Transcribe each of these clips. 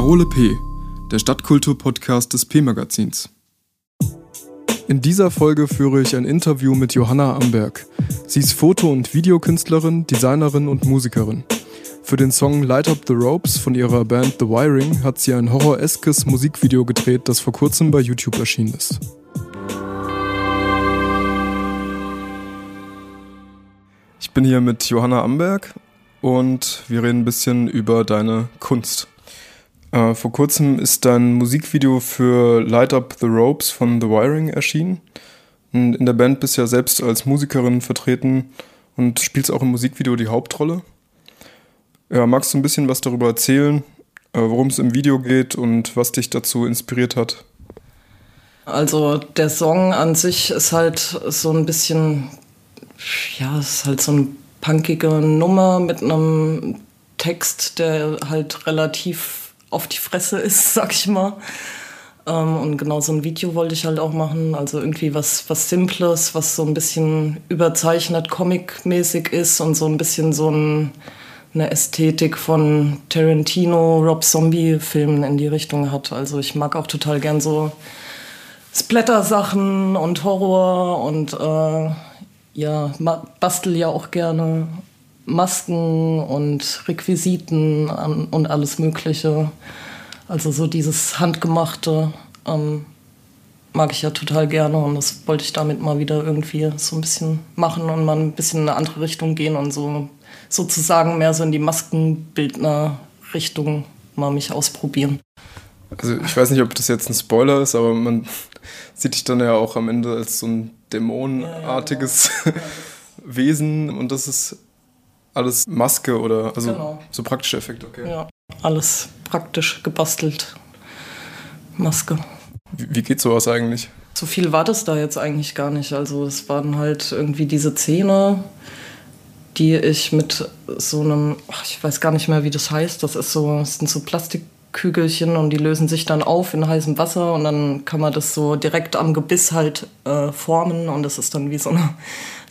Parole P, der Stadtkultur-Podcast des P-Magazins. In dieser Folge führe ich ein Interview mit Johanna Amberg. Sie ist Foto- und Videokünstlerin, Designerin und Musikerin. Für den Song Light Up the Ropes von ihrer Band The Wiring hat sie ein horroreskes Musikvideo gedreht, das vor kurzem bei YouTube erschienen ist. Ich bin hier mit Johanna Amberg und wir reden ein bisschen über deine Kunst. Äh, vor kurzem ist dein Musikvideo für Light Up the Ropes von The Wiring erschienen. Und in der Band bist du ja selbst als Musikerin vertreten und spielst auch im Musikvideo die Hauptrolle. Ja, magst du ein bisschen was darüber erzählen, äh, worum es im Video geht und was dich dazu inspiriert hat? Also der Song an sich ist halt so ein bisschen, ja, ist halt so eine punkige Nummer mit einem Text, der halt relativ auf die Fresse ist, sag ich mal. Ähm, und genau so ein Video wollte ich halt auch machen. Also irgendwie was, was Simples, was so ein bisschen überzeichnet, comic-mäßig ist und so ein bisschen so ein, eine Ästhetik von Tarantino, Rob Zombie-Filmen in die Richtung hat. Also ich mag auch total gern so Splatter-Sachen und Horror und äh, ja, bastel ja auch gerne Masken und Requisiten und alles Mögliche. Also so dieses Handgemachte ähm, mag ich ja total gerne und das wollte ich damit mal wieder irgendwie so ein bisschen machen und mal ein bisschen in eine andere Richtung gehen und so sozusagen mehr so in die Maskenbildner-Richtung mal mich ausprobieren. Also ich weiß nicht, ob das jetzt ein Spoiler ist, aber man sieht dich dann ja auch am Ende als so ein dämonenartiges ja, ja, ja. Wesen und das ist alles Maske oder also genau. so praktische Effekte, okay. Ja, alles praktisch gebastelt. Maske. Wie, wie geht sowas eigentlich? So viel war das da jetzt eigentlich gar nicht. Also es waren halt irgendwie diese Zähne, die ich mit so einem, ach, ich weiß gar nicht mehr, wie das heißt. Das ist so, das sind so Plastikkügelchen und die lösen sich dann auf in heißem Wasser und dann kann man das so direkt am Gebiss halt äh, formen und das ist dann wie so eine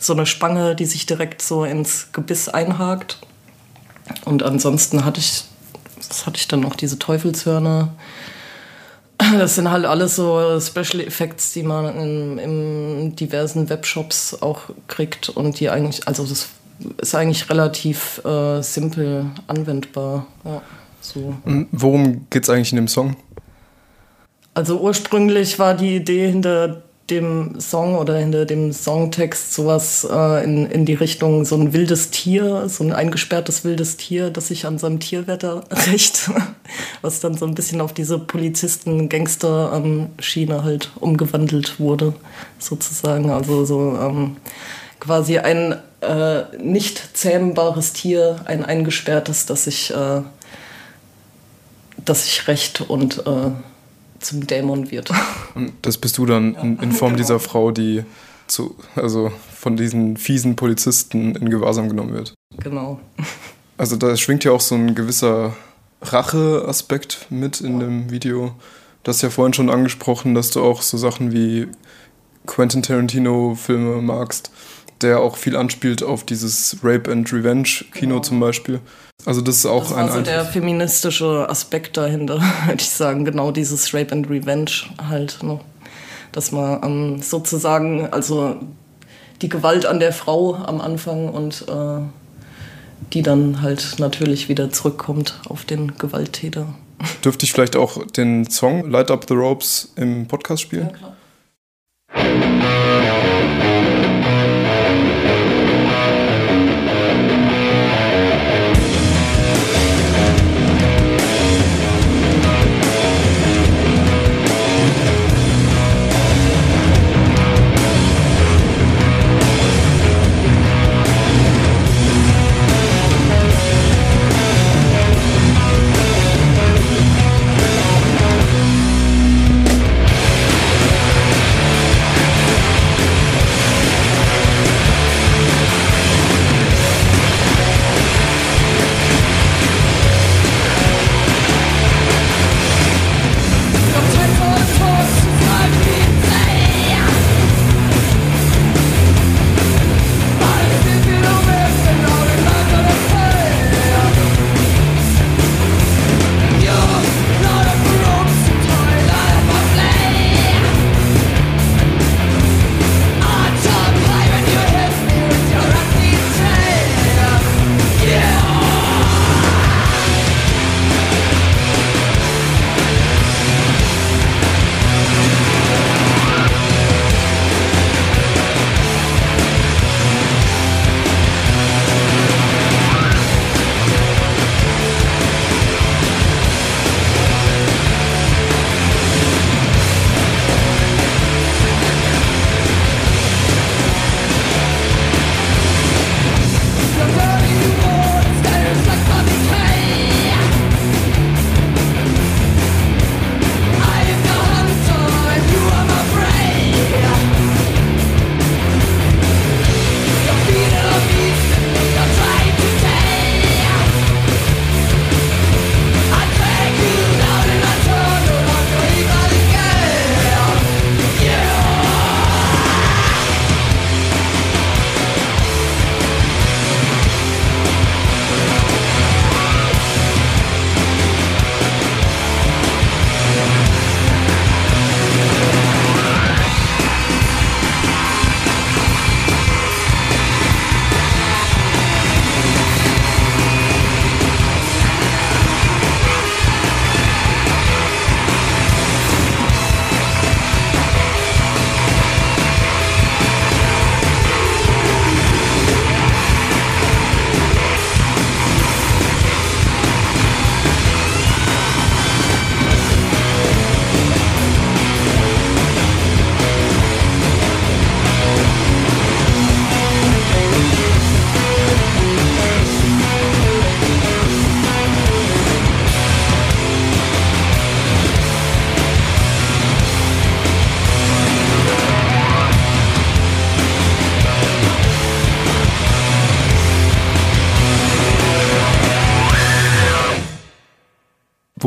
so eine Spange, die sich direkt so ins Gebiss einhakt. Und ansonsten hatte ich, was hatte ich dann noch, diese Teufelshörner. Das sind halt alles so Special Effects, die man in, in diversen Webshops auch kriegt und die eigentlich, also das ist eigentlich relativ äh, simpel anwendbar. Ja, so. Worum geht es eigentlich in dem Song? Also ursprünglich war die Idee hinter dem Song oder hinter dem Songtext sowas äh, in, in die Richtung so ein wildes Tier, so ein eingesperrtes wildes Tier, das sich an seinem Tierwetter rächt, was dann so ein bisschen auf diese Polizisten-Gangster-Schiene halt umgewandelt wurde, sozusagen. Also so ähm, quasi ein äh, nicht zähmbares Tier, ein eingesperrtes, das sich, äh, das sich rächt und äh, zum Dämon wird. Und das bist du dann in, in Form genau. dieser Frau, die zu, also von diesen fiesen Polizisten in Gewahrsam genommen wird. Genau. Also da schwingt ja auch so ein gewisser Rache-Aspekt mit in dem Video. Du hast ja vorhin schon angesprochen, dass du auch so Sachen wie Quentin Tarantino-Filme magst der auch viel anspielt auf dieses Rape and Revenge Kino genau. zum Beispiel. Also das ist auch das ein. Also der feministische Aspekt dahinter, würde ich sagen, genau dieses Rape and Revenge halt, ne? dass man ähm, sozusagen also die Gewalt an der Frau am Anfang und äh, die dann halt natürlich wieder zurückkommt auf den Gewalttäter. Dürfte ich vielleicht auch den Song Light Up the Ropes im Podcast spielen? Ja, klar.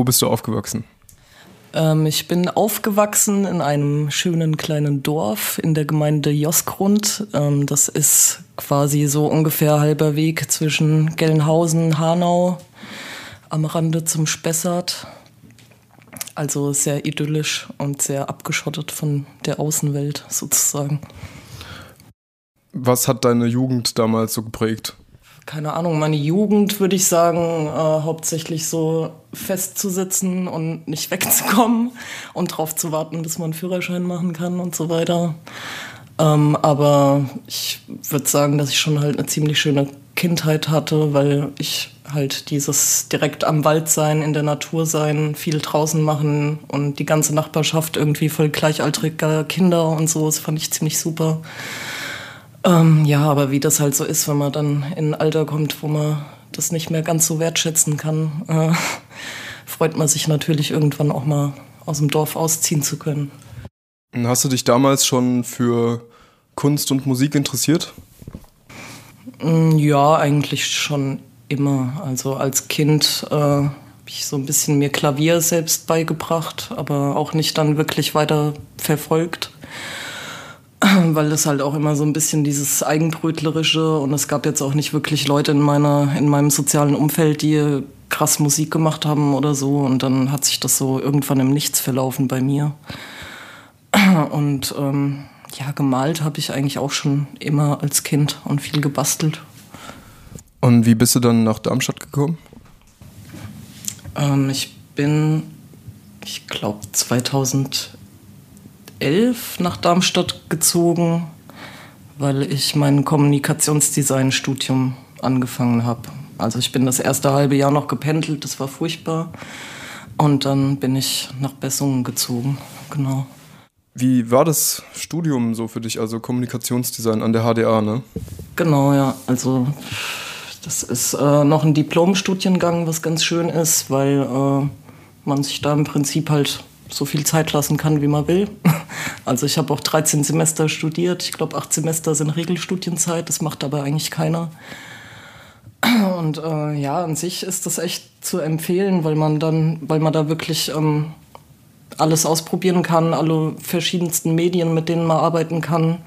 Wo bist du aufgewachsen? Ähm, ich bin aufgewachsen in einem schönen kleinen Dorf in der Gemeinde Josgrund. Ähm, das ist quasi so ungefähr halber Weg zwischen Gelnhausen, Hanau, am Rande zum Spessart. Also sehr idyllisch und sehr abgeschottet von der Außenwelt sozusagen. Was hat deine Jugend damals so geprägt? Keine Ahnung, meine Jugend würde ich sagen, äh, hauptsächlich so festzusitzen und nicht wegzukommen und darauf zu warten, bis man einen Führerschein machen kann und so weiter. Ähm, aber ich würde sagen, dass ich schon halt eine ziemlich schöne Kindheit hatte, weil ich halt dieses direkt am Wald sein, in der Natur sein, viel draußen machen und die ganze Nachbarschaft irgendwie voll gleichaltriger Kinder und so, das fand ich ziemlich super. Ähm, ja, aber wie das halt so ist, wenn man dann in ein Alter kommt, wo man das nicht mehr ganz so wertschätzen kann, äh, freut man sich natürlich irgendwann auch mal aus dem Dorf ausziehen zu können. Hast du dich damals schon für Kunst und Musik interessiert? Mm, ja, eigentlich schon immer. Also als Kind äh, habe ich so ein bisschen mir Klavier selbst beigebracht, aber auch nicht dann wirklich weiter verfolgt. Weil das halt auch immer so ein bisschen dieses Eigenbrötlerische und es gab jetzt auch nicht wirklich Leute in meiner, in meinem sozialen Umfeld, die krass Musik gemacht haben oder so und dann hat sich das so irgendwann im Nichts verlaufen bei mir. Und ähm, ja, gemalt habe ich eigentlich auch schon immer als Kind und viel gebastelt. Und wie bist du dann nach Darmstadt gekommen? Ähm, ich bin, ich glaube, 2000 2011 nach Darmstadt gezogen, weil ich mein Kommunikationsdesign-Studium angefangen habe. Also ich bin das erste halbe Jahr noch gependelt, das war furchtbar. Und dann bin ich nach Bessungen gezogen, genau. Wie war das Studium so für dich, also Kommunikationsdesign an der HDA, ne? Genau, ja. Also das ist äh, noch ein Diplomstudiengang, was ganz schön ist, weil äh, man sich da im Prinzip halt so viel Zeit lassen kann, wie man will. Also ich habe auch 13 Semester studiert. Ich glaube, acht Semester sind Regelstudienzeit. Das macht aber eigentlich keiner. Und äh, ja, an sich ist das echt zu empfehlen, weil man dann, weil man da wirklich ähm, alles ausprobieren kann, alle verschiedensten Medien, mit denen man arbeiten kann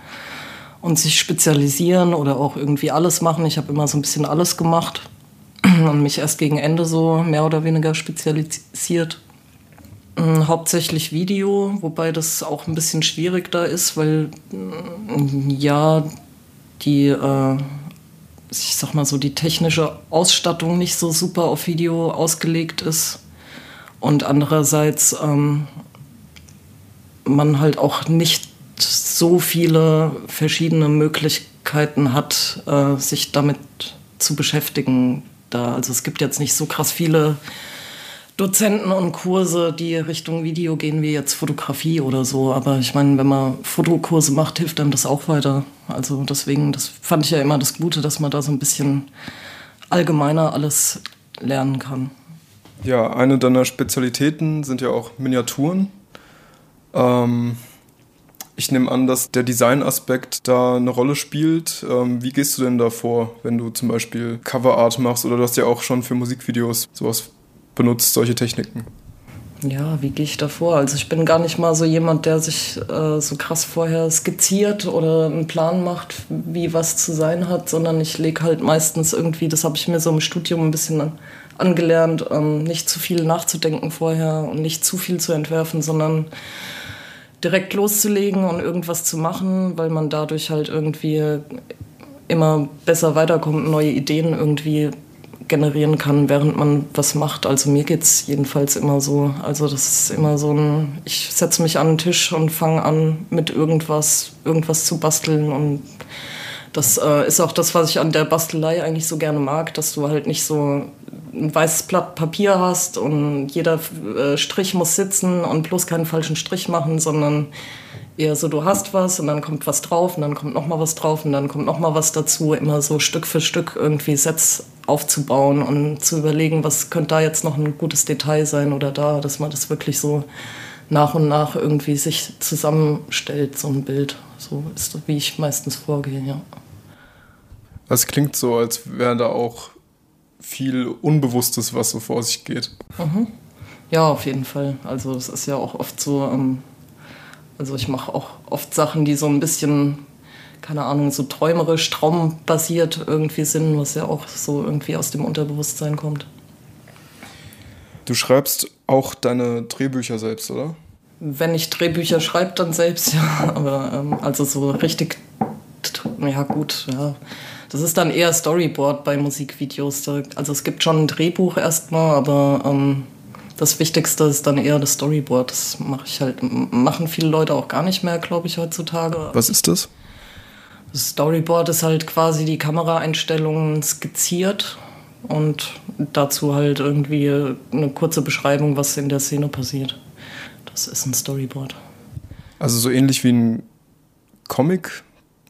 und sich spezialisieren oder auch irgendwie alles machen. Ich habe immer so ein bisschen alles gemacht und mich erst gegen Ende so mehr oder weniger spezialisiert. Mm, hauptsächlich Video, wobei das auch ein bisschen schwierig da ist, weil mm, ja die, äh, ich sag mal so, die technische Ausstattung nicht so super auf Video ausgelegt ist. Und andererseits ähm, man halt auch nicht so viele verschiedene Möglichkeiten hat, äh, sich damit zu beschäftigen. Da, also es gibt jetzt nicht so krass viele Dozenten und Kurse, die Richtung Video gehen, wie jetzt Fotografie oder so. Aber ich meine, wenn man Fotokurse macht, hilft einem das auch weiter. Also deswegen, das fand ich ja immer das Gute, dass man da so ein bisschen allgemeiner alles lernen kann. Ja, eine deiner Spezialitäten sind ja auch Miniaturen. Ähm, ich nehme an, dass der Designaspekt da eine Rolle spielt. Ähm, wie gehst du denn da vor, wenn du zum Beispiel Coverart machst oder du hast ja auch schon für Musikvideos sowas benutzt solche Techniken? Ja, wie gehe ich da vor? Also ich bin gar nicht mal so jemand, der sich äh, so krass vorher skizziert oder einen Plan macht, wie was zu sein hat, sondern ich lege halt meistens irgendwie, das habe ich mir so im Studium ein bisschen an, angelernt, ähm, nicht zu viel nachzudenken vorher und nicht zu viel zu entwerfen, sondern direkt loszulegen und irgendwas zu machen, weil man dadurch halt irgendwie immer besser weiterkommt, neue Ideen irgendwie generieren kann, während man was macht. Also mir geht es jedenfalls immer so. Also das ist immer so ein, ich setze mich an den Tisch und fange an mit irgendwas, irgendwas zu basteln und das äh, ist auch das, was ich an der Bastelei eigentlich so gerne mag, dass du halt nicht so ein weißes Blatt Papier hast und jeder äh, Strich muss sitzen und bloß keinen falschen Strich machen, sondern eher so, du hast was und dann kommt was drauf und dann kommt noch mal was drauf und dann kommt noch mal was dazu, immer so Stück für Stück irgendwie Sets aufzubauen und zu überlegen, was könnte da jetzt noch ein gutes Detail sein oder da, dass man das wirklich so nach und nach irgendwie sich zusammenstellt, so ein Bild. So ist das, wie ich meistens vorgehe, ja. Es klingt so, als wäre da auch viel Unbewusstes, was so vor sich geht. Mhm. Ja, auf jeden Fall. Also es ist ja auch oft so, ähm, also ich mache auch oft Sachen, die so ein bisschen, keine Ahnung, so träumerisch, traumbasiert irgendwie sind, was ja auch so irgendwie aus dem Unterbewusstsein kommt. Du schreibst auch deine Drehbücher selbst, oder? Wenn ich Drehbücher schreibe, dann selbst, ja. Aber ähm, also so richtig, ja gut, ja. Das ist dann eher Storyboard bei Musikvideos. Also es gibt schon ein Drehbuch erstmal, aber ähm, das Wichtigste ist dann eher das Storyboard. Das mache ich halt, machen viele Leute auch gar nicht mehr, glaube ich, heutzutage. Was ist das? Das Storyboard ist halt quasi die Kameraeinstellungen skizziert und dazu halt irgendwie eine kurze Beschreibung, was in der Szene passiert. Das ist ein Storyboard. Also so ähnlich wie ein Comic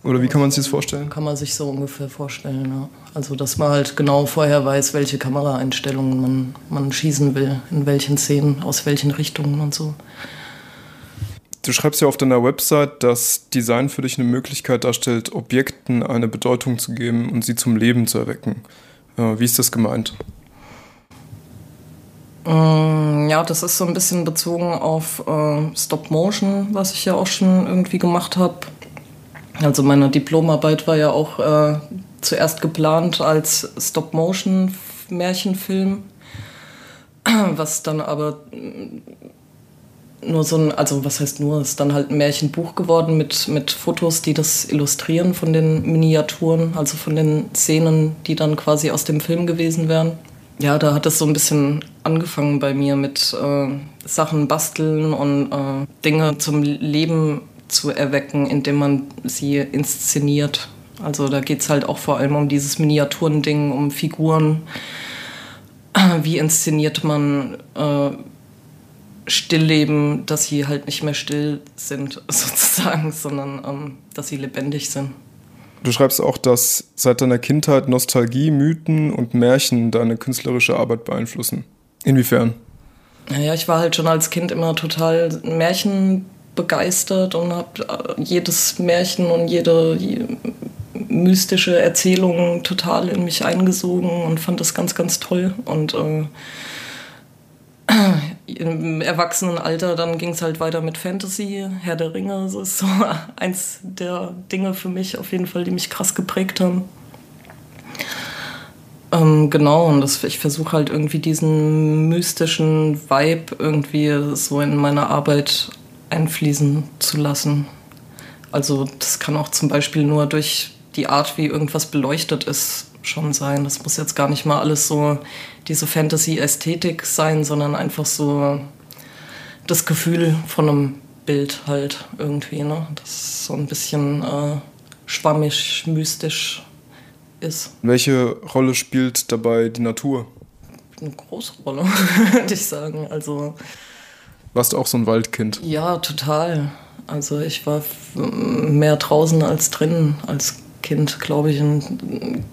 oder wie kann man sich das vorstellen? Kann man sich so ungefähr vorstellen, ja. Also, dass man halt genau vorher weiß, welche Kameraeinstellungen man, man schießen will, in welchen Szenen, aus welchen Richtungen und so. Du schreibst ja auf deiner Website, dass Design für dich eine Möglichkeit darstellt, Objekten eine Bedeutung zu geben und sie zum Leben zu erwecken. Wie ist das gemeint? Mm, ja, das ist so ein bisschen bezogen auf äh, Stop Motion, was ich ja auch schon irgendwie gemacht habe. Also meine Diplomarbeit war ja auch äh, zuerst geplant als Stop-Motion-Märchenfilm, was dann aber nur so ein, also was heißt nur, ist dann halt ein Märchenbuch geworden mit, mit Fotos, die das illustrieren von den Miniaturen, also von den Szenen, die dann quasi aus dem Film gewesen wären. Ja, da hat es so ein bisschen angefangen bei mir mit äh, Sachen basteln und äh, Dinge zum Leben zu erwecken, indem man sie inszeniert. Also da geht es halt auch vor allem um dieses Miniaturending, um Figuren. Wie inszeniert man äh, Stillleben, dass sie halt nicht mehr still sind, sozusagen, sondern ähm, dass sie lebendig sind. Du schreibst auch, dass seit deiner Kindheit Nostalgie, Mythen und Märchen deine künstlerische Arbeit beeinflussen. Inwiefern? Naja, ich war halt schon als Kind immer total Märchen begeistert und habe äh, jedes Märchen und jede mystische Erzählung total in mich eingesogen und fand das ganz, ganz toll. Und äh, im Erwachsenenalter dann ging es halt weiter mit Fantasy, Herr der Ringe. Das ist so eins der Dinge für mich auf jeden Fall, die mich krass geprägt haben. Ähm, genau, und das, ich versuche halt irgendwie diesen mystischen Vibe irgendwie so in meine Arbeit einfließen zu lassen. Also das kann auch zum Beispiel nur durch die Art, wie irgendwas beleuchtet ist, schon sein. Das muss jetzt gar nicht mal alles so diese Fantasy-Ästhetik sein, sondern einfach so das Gefühl von einem Bild halt irgendwie, ne? Das so ein bisschen äh, schwammig, mystisch ist. Welche Rolle spielt dabei die Natur? Eine große Rolle, würde ich sagen. Also warst du auch so ein Waldkind? Ja, total. Also ich war mehr draußen als drinnen als Kind, glaube ich. Und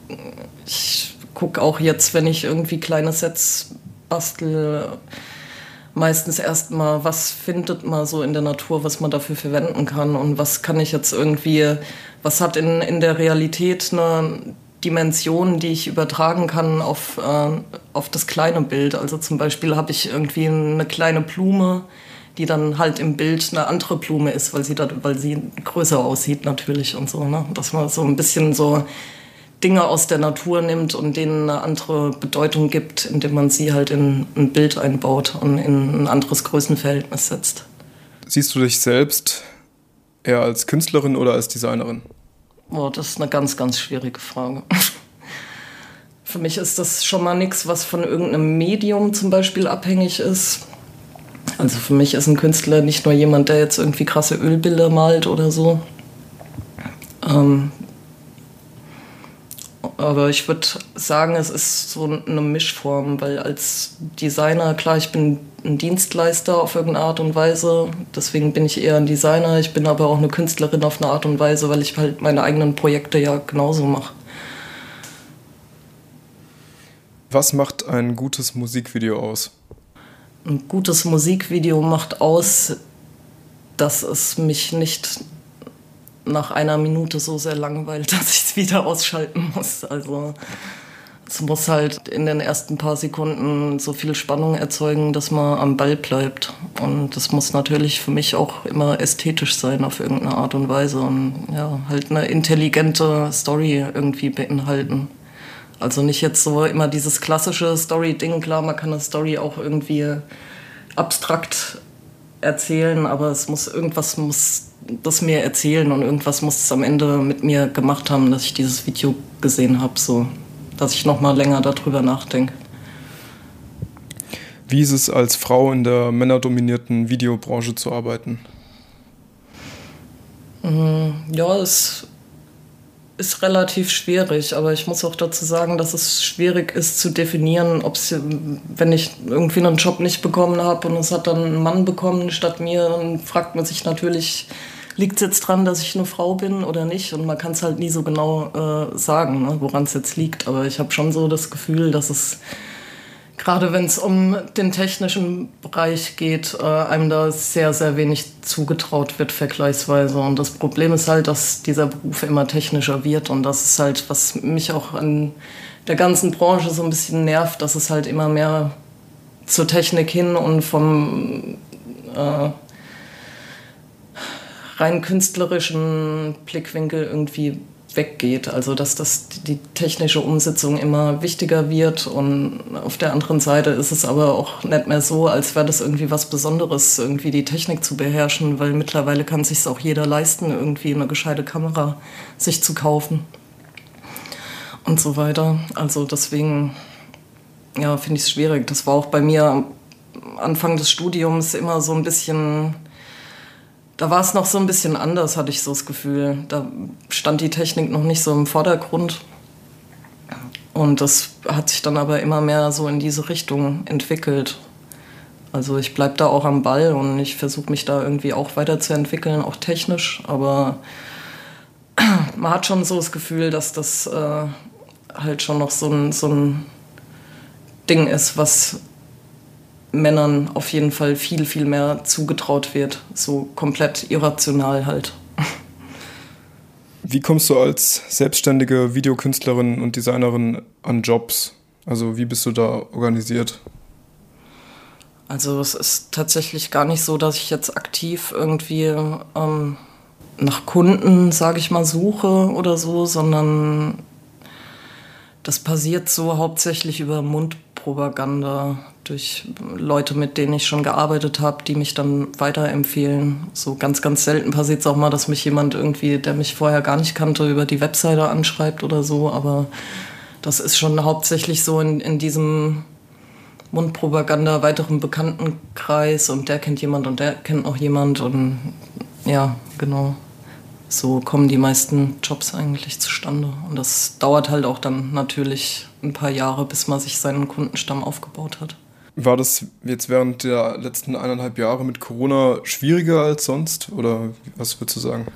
ich gucke auch jetzt, wenn ich irgendwie kleine Sets bastel, meistens erstmal, was findet man so in der Natur, was man dafür verwenden kann und was kann ich jetzt irgendwie, was hat in, in der Realität eine Dimension, die ich übertragen kann auf, äh, auf das kleine Bild. Also zum Beispiel habe ich irgendwie eine kleine Blume, die dann halt im Bild eine andere Blume ist, weil sie, da, weil sie größer aussieht natürlich und so. Ne? Dass man so ein bisschen so Dinge aus der Natur nimmt und denen eine andere Bedeutung gibt, indem man sie halt in ein Bild einbaut und in ein anderes Größenverhältnis setzt. Siehst du dich selbst eher als Künstlerin oder als Designerin? Oh, das ist eine ganz, ganz schwierige Frage. Für mich ist das schon mal nichts, was von irgendeinem Medium zum Beispiel abhängig ist. Also für mich ist ein Künstler nicht nur jemand, der jetzt irgendwie krasse Ölbilder malt oder so. Ähm, aber ich würde sagen, es ist so eine Mischform, weil als Designer, klar, ich bin ein Dienstleister auf irgendeine Art und Weise, deswegen bin ich eher ein Designer, ich bin aber auch eine Künstlerin auf eine Art und Weise, weil ich halt meine eigenen Projekte ja genauso mache. Was macht ein gutes Musikvideo aus? Ein gutes Musikvideo macht aus, dass es mich nicht nach einer Minute so sehr langweilt, dass ich es wieder ausschalten muss. Also es muss halt in den ersten paar Sekunden so viel Spannung erzeugen, dass man am Ball bleibt. Und das muss natürlich für mich auch immer ästhetisch sein auf irgendeine Art und Weise und ja, halt eine intelligente Story irgendwie beinhalten. Also nicht jetzt so immer dieses klassische Story-Ding. Klar, man kann eine Story auch irgendwie abstrakt erzählen, aber es muss irgendwas muss das mir erzählen und irgendwas muss es am Ende mit mir gemacht haben, dass ich dieses Video gesehen habe, so dass ich noch mal länger darüber nachdenke. Wie ist es als Frau in der männerdominierten Videobranche zu arbeiten? Mhm, ja, es ist relativ schwierig, aber ich muss auch dazu sagen, dass es schwierig ist zu definieren, ob es, wenn ich irgendwie einen Job nicht bekommen habe und es hat dann ein Mann bekommen statt mir, dann fragt man sich natürlich, liegt es jetzt dran, dass ich eine Frau bin oder nicht? Und man kann es halt nie so genau äh, sagen, ne, woran es jetzt liegt. Aber ich habe schon so das Gefühl, dass es gerade wenn es um den technischen Bereich geht, äh, einem da sehr, sehr wenig zugetraut wird vergleichsweise. Und das Problem ist halt, dass dieser Beruf immer technischer wird. Und das ist halt, was mich auch an der ganzen Branche so ein bisschen nervt, dass es halt immer mehr zur Technik hin und vom äh, rein künstlerischen Blickwinkel irgendwie weggeht. Also dass das die technische Umsetzung immer wichtiger wird und auf der anderen Seite ist es aber auch nicht mehr so, als wäre das irgendwie was Besonderes, irgendwie die Technik zu beherrschen, weil mittlerweile kann sich auch jeder leisten, irgendwie eine gescheite Kamera sich zu kaufen und so weiter. Also deswegen ja, finde ich es schwierig. Das war auch bei mir Anfang des Studiums immer so ein bisschen da war es noch so ein bisschen anders, hatte ich so das Gefühl. Da stand die Technik noch nicht so im Vordergrund. Und das hat sich dann aber immer mehr so in diese Richtung entwickelt. Also ich bleibe da auch am Ball und ich versuche mich da irgendwie auch weiterzuentwickeln, auch technisch. Aber man hat schon so das Gefühl, dass das äh, halt schon noch so ein, so ein Ding ist, was Männern auf jeden Fall viel, viel mehr zugetraut wird. So komplett irrational halt. Wie kommst du als selbstständige Videokünstlerin und Designerin an Jobs? Also wie bist du da organisiert? Also es ist tatsächlich gar nicht so, dass ich jetzt aktiv irgendwie ähm, nach Kunden, sage ich mal, suche oder so, sondern das passiert so hauptsächlich über Mundpropaganda durch Leute, mit denen ich schon gearbeitet habe, die mich dann weiterempfehlen. So ganz, ganz selten passiert es auch mal, dass mich jemand irgendwie, der mich vorher gar nicht kannte, über die Webseite anschreibt oder so. Aber das ist schon hauptsächlich so in, in diesem Mundpropaganda, weiteren Bekanntenkreis und der kennt jemand und der kennt auch jemand und ja, genau. So kommen die meisten Jobs eigentlich zustande. Und das dauert halt auch dann natürlich ein paar Jahre, bis man sich seinen Kundenstamm aufgebaut hat. War das jetzt während der letzten eineinhalb Jahre mit Corona schwieriger als sonst? Oder was würdest du sagen?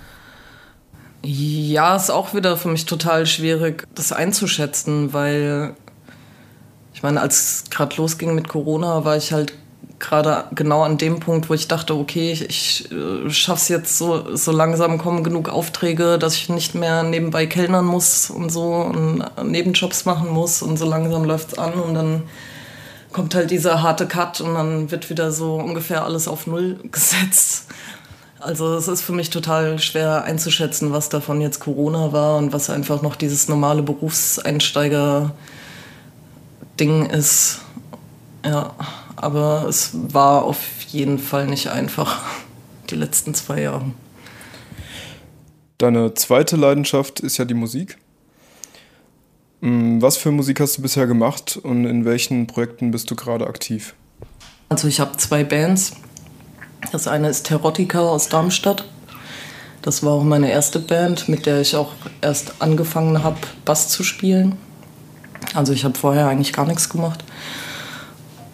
Ja, ist auch wieder für mich total schwierig, das einzuschätzen, weil ich meine, als es gerade losging mit Corona, war ich halt gerade genau an dem Punkt, wo ich dachte, okay, ich, ich äh, schaff's jetzt so, so langsam kommen genug Aufträge, dass ich nicht mehr nebenbei kellnern muss und so und Nebenjobs machen muss und so langsam läuft's an und dann kommt halt dieser harte Cut und dann wird wieder so ungefähr alles auf Null gesetzt. Also es ist für mich total schwer einzuschätzen, was davon jetzt Corona war und was einfach noch dieses normale Berufseinsteiger-Ding ist. Ja, aber es war auf jeden Fall nicht einfach, die letzten zwei Jahre. Deine zweite Leidenschaft ist ja die Musik. Mm, was für Musik hast du bisher gemacht und in welchen Projekten bist du gerade aktiv? Also ich habe zwei Bands. Das eine ist Terotica aus Darmstadt. Das war auch meine erste Band, mit der ich auch erst angefangen habe, Bass zu spielen. Also ich habe vorher eigentlich gar nichts gemacht.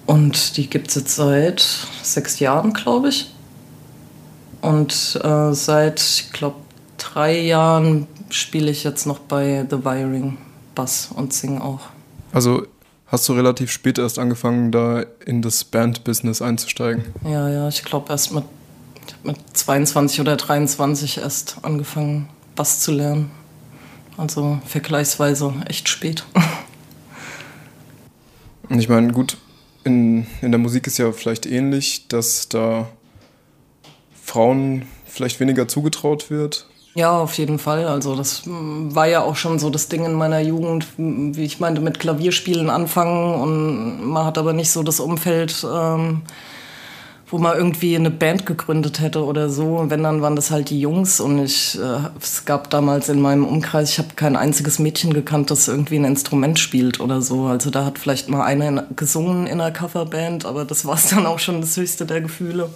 Und die gibt es jetzt seit sechs Jahren, glaube ich. Und äh, seit, ich glaube, drei Jahren spiele ich jetzt noch bei The Wiring. Bass und Singen auch. Also hast du relativ spät erst angefangen, da in das Band-Business einzusteigen? Ja, ja, ich glaube erst mit, mit 22 oder 23 erst angefangen, Bass zu lernen. Also vergleichsweise echt spät. Ich meine, gut, in, in der Musik ist ja vielleicht ähnlich, dass da Frauen vielleicht weniger zugetraut wird. Ja, auf jeden Fall. Also das mm, war ja auch schon so das Ding in meiner Jugend, wie ich meinte, mit Klavierspielen anfangen und man hat aber nicht so das Umfeld, ähm, wo man irgendwie eine Band gegründet hätte oder so. Wenn, dann waren das halt die Jungs und ich, äh, es gab damals in meinem Umkreis, ich habe kein einziges Mädchen gekannt, das irgendwie ein Instrument spielt oder so. Also da hat vielleicht mal eine gesungen in einer Coverband, aber das war es dann auch schon das höchste der Gefühle.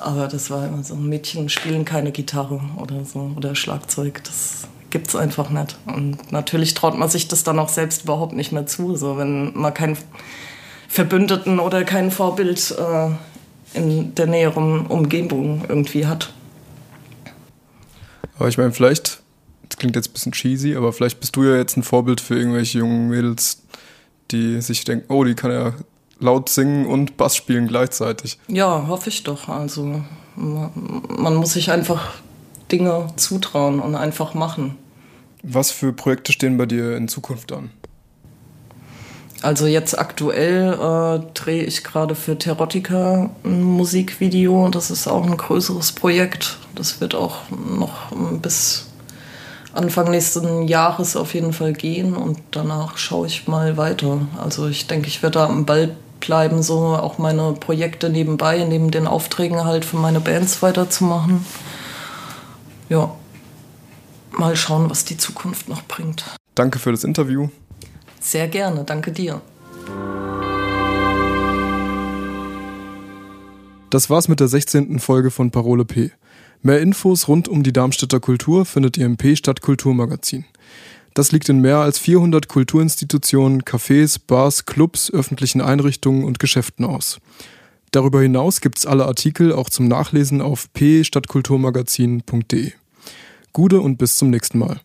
Aber das war immer so, Mädchen spielen keine Gitarre oder so oder Schlagzeug. Das gibt's einfach nicht. Und natürlich traut man sich das dann auch selbst überhaupt nicht mehr zu, so wenn man keinen Verbündeten oder kein Vorbild äh, in der näheren Umgebung irgendwie hat. Aber ich meine, vielleicht, das klingt jetzt ein bisschen cheesy, aber vielleicht bist du ja jetzt ein Vorbild für irgendwelche jungen Mädels, die sich denken, oh, die kann ja laut singen und Bass spielen gleichzeitig. Ja, hoffe ich doch. Also man muss sich einfach Dinge zutrauen und einfach machen. Was für Projekte stehen bei dir in Zukunft an? Also jetzt aktuell äh, drehe ich gerade für Terotica ein Musikvideo. Das ist auch ein größeres Projekt. Das wird auch noch bis Anfang nächsten Jahres auf jeden Fall gehen und danach schaue ich mal weiter. Also ich denke, ich werde da am Ball bleiben, so auch meine Projekte nebenbei, neben den Aufträgen halt für meine Bands weiterzumachen. Ja, mal schauen, was die Zukunft noch bringt. Danke für das Interview. Sehr gerne, danke dir. Das war's mit der 16. Folge von Parole P. Mehr Infos rund um die Darmstädter Kultur findet ihr im P Stadtkulturmagazin. Das liegt in mehr als 400 Kulturinstitutionen, Cafés, Bars, Clubs, öffentlichen Einrichtungen und Geschäften aus. Darüber hinaus gibt's alle Artikel auch zum Nachlesen auf p-stadtkulturmagazin.de. Gude und bis zum nächsten Mal.